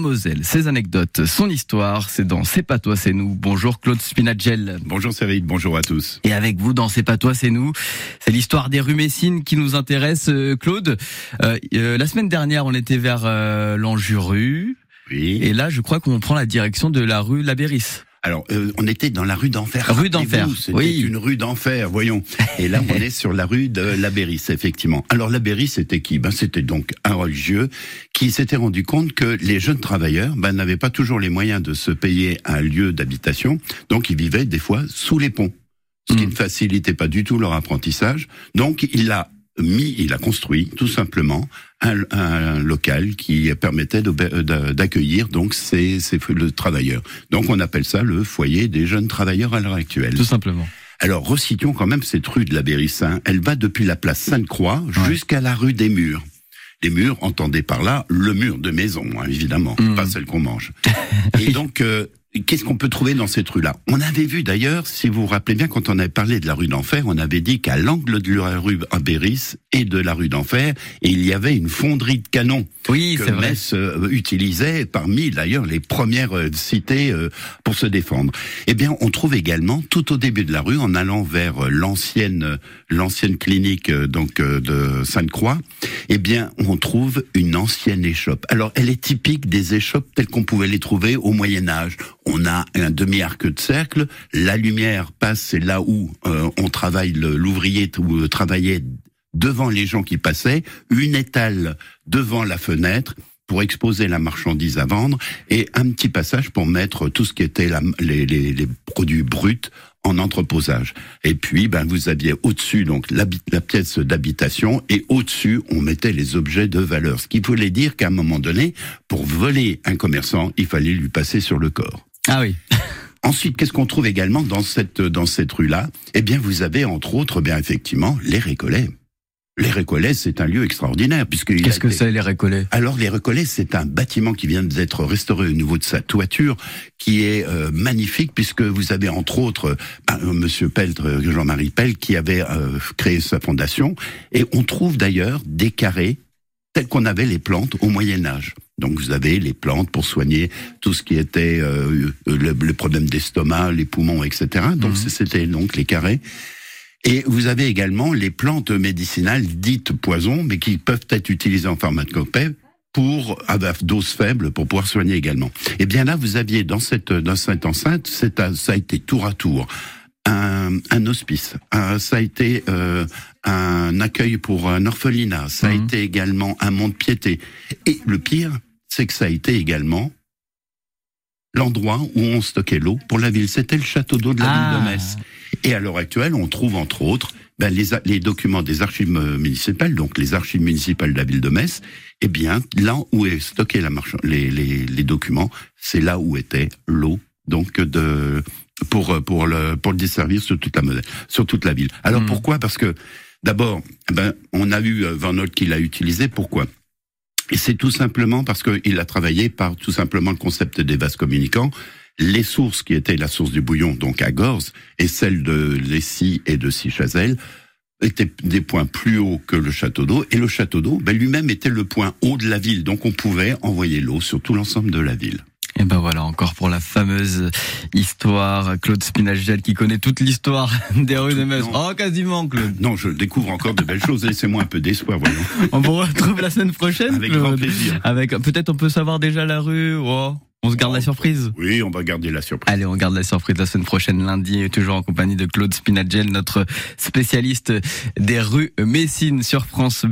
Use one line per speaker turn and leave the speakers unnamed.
Moselle, ses anecdotes, son histoire, c'est dans C'est pas toi, c'est nous. Bonjour Claude Spinagel.
Bonjour Cyril, bonjour à tous.
Et avec vous dans C'est pas toi, c'est nous. C'est l'histoire des rues Messines qui nous intéresse, euh, Claude. Euh, euh, la semaine dernière, on était vers euh, l'Anjuru.
Oui.
Et là, je crois qu'on prend la direction de la rue Labéris.
Alors, euh, on était dans la rue d'Enfer.
Rue d'Enfer,
C'était
oui.
une rue d'Enfer, voyons. Et là, on est sur la rue de Labéris, effectivement. Alors, Labéris, c'était qui? Ben, c'était donc un religieux qui s'était rendu compte que les jeunes travailleurs ben, n'avaient pas toujours les moyens de se payer un lieu d'habitation, donc ils vivaient des fois sous les ponts, ce qui
Mm.
ne facilitait pas du tout leur apprentissage. Donc, il a mis, il a construit tout simplement un, un local qui permettait de- d'accueillir donc ces, ces le travailleurs. Donc on appelle ça le foyer des jeunes travailleurs à l'heure actuelle.
Tout simplement.
Alors resituons quand même cette rue de la Bérissin. Elle va depuis la place Sainte-Croix jusqu'à la rue des Murs. Les murs, entendez par là le mur de maison, hein, évidemment,
Mm.
pas celle qu'on mange. Et donc, euh, qu'est-ce qu'on peut trouver dans cette rue-là On avait vu d'ailleurs, si vous vous rappelez bien, quand on avait parlé de la rue d'Enfer, on avait dit qu'à l'angle de la rue Béris et de la rue d'Enfer, il y avait une fonderie de canons
Oui,
que
c'est vrai.
Metz euh, utilisait parmi d'ailleurs les premières euh, cités euh, pour se défendre. Eh bien, on trouve également tout au début de la rue, en allant vers l'ancienne l'ancienne clinique donc de Sainte-Croix, eh bien, on trouve une ancienne échoppe. Alors, elle est typique des échoppes telles qu'on pouvait les trouver au Moyen Âge. On a un demi-arc de cercle, la lumière passe, c'est là où euh, on travaille le- l'ouvrier ou euh, travaillait devant les gens qui passaient, une étale devant la fenêtre pour exposer la marchandise à vendre et un petit passage pour mettre tout ce qui était la- les, les- les produits bruts en entreposage. Et puis, ben, vous aviez au-dessus donc la pièce d'habitation et au-dessus, on mettait les objets de valeur. Ce qui voulait dire qu'à un moment donné, pour voler un commerçant, il fallait lui passer sur le corps.
Ah oui.
Ensuite, qu'est-ce qu'on trouve également dans cette dans cette rue-là? Eh bien, vous avez entre autres, bien effectivement, les Récollets. Les Récollets, c'est un lieu extraordinaire puisque
Qu'est-ce que c'est les récollets?
Alors les Récollets, c'est un bâtiment qui vient d'être restauré au niveau de sa toiture, qui est euh, magnifique puisque vous avez entre autres euh, Monsieur Peltre, euh, Jean-Marie Pell, qui avait euh, créé sa fondation, et on trouve d'ailleurs des carrés tels qu'on avait les plantes au Moyen Âge. Donc vous avez les plantes pour soigner tout ce qui était euh, le, le problème d'estomac, les poumons, etc. Donc
Mhm.
c'était donc les carrés. Et vous avez également les plantes médicinales dites poison, mais qui peuvent être utilisées en pharmacopée pour à dose faible pour pouvoir soigner également. Et bien là, vous aviez dans cette dans cette enceinte, ça a été tour à tour un, un hospice, un- ça a été euh, un accueil pour un orphelinat, ça a
Mhm.
été également un mont de piété. Et le pire, c'est que ça a été également l'endroit où on stockait l'eau pour la ville. C'était le château d'eau de la ville
Ah.
de Metz. Et à l'heure actuelle, on trouve entre autres ben, les, documents des archives euh, municipales, donc les archives municipales de la ville de Metz. Eh bien, là où est stocké la les, les, les documents, c'est là où était l'eau, donc de pour euh, pour le pour le desservir sur toute la sur toute la ville. Alors
Mhm.
pourquoi? Parce que d'abord, ben on a eu euh, Van Holt qui l'a utilisé. Pourquoi? Et c'est tout simplement parce qu'il a travaillé par tout simplement le concept des vases communicants. Les sources qui étaient la source du bouillon, donc à Gorze, et celle de Lessy et de Sichazel, étaient des points plus hauts que le château d'eau. Et le château d'eau, ben, lui-même était le point haut de la ville. Donc on pouvait envoyer l'eau sur tout l'ensemble de la ville.
Et ben voilà, encore pour la fameuse histoire. Claude Spinagel qui connaît toute l'histoire des rues de Metz.
Non.
Oh, quasiment, Claude.
Non, je découvre encore de belles choses. Laissez-moi un peu d'espoir, voyons.
On vous retrouve la semaine prochaine,
Avec
Claude.
grand plaisir.
Avec, peut-être on peut savoir déjà la rue. Oh, on se garde la surprise.
Oui, on va garder la surprise.
Allez, on garde la surprise la semaine prochaine, lundi, toujours en compagnie de Claude Spinagel, notre spécialiste des rues Messines sur France Bleu.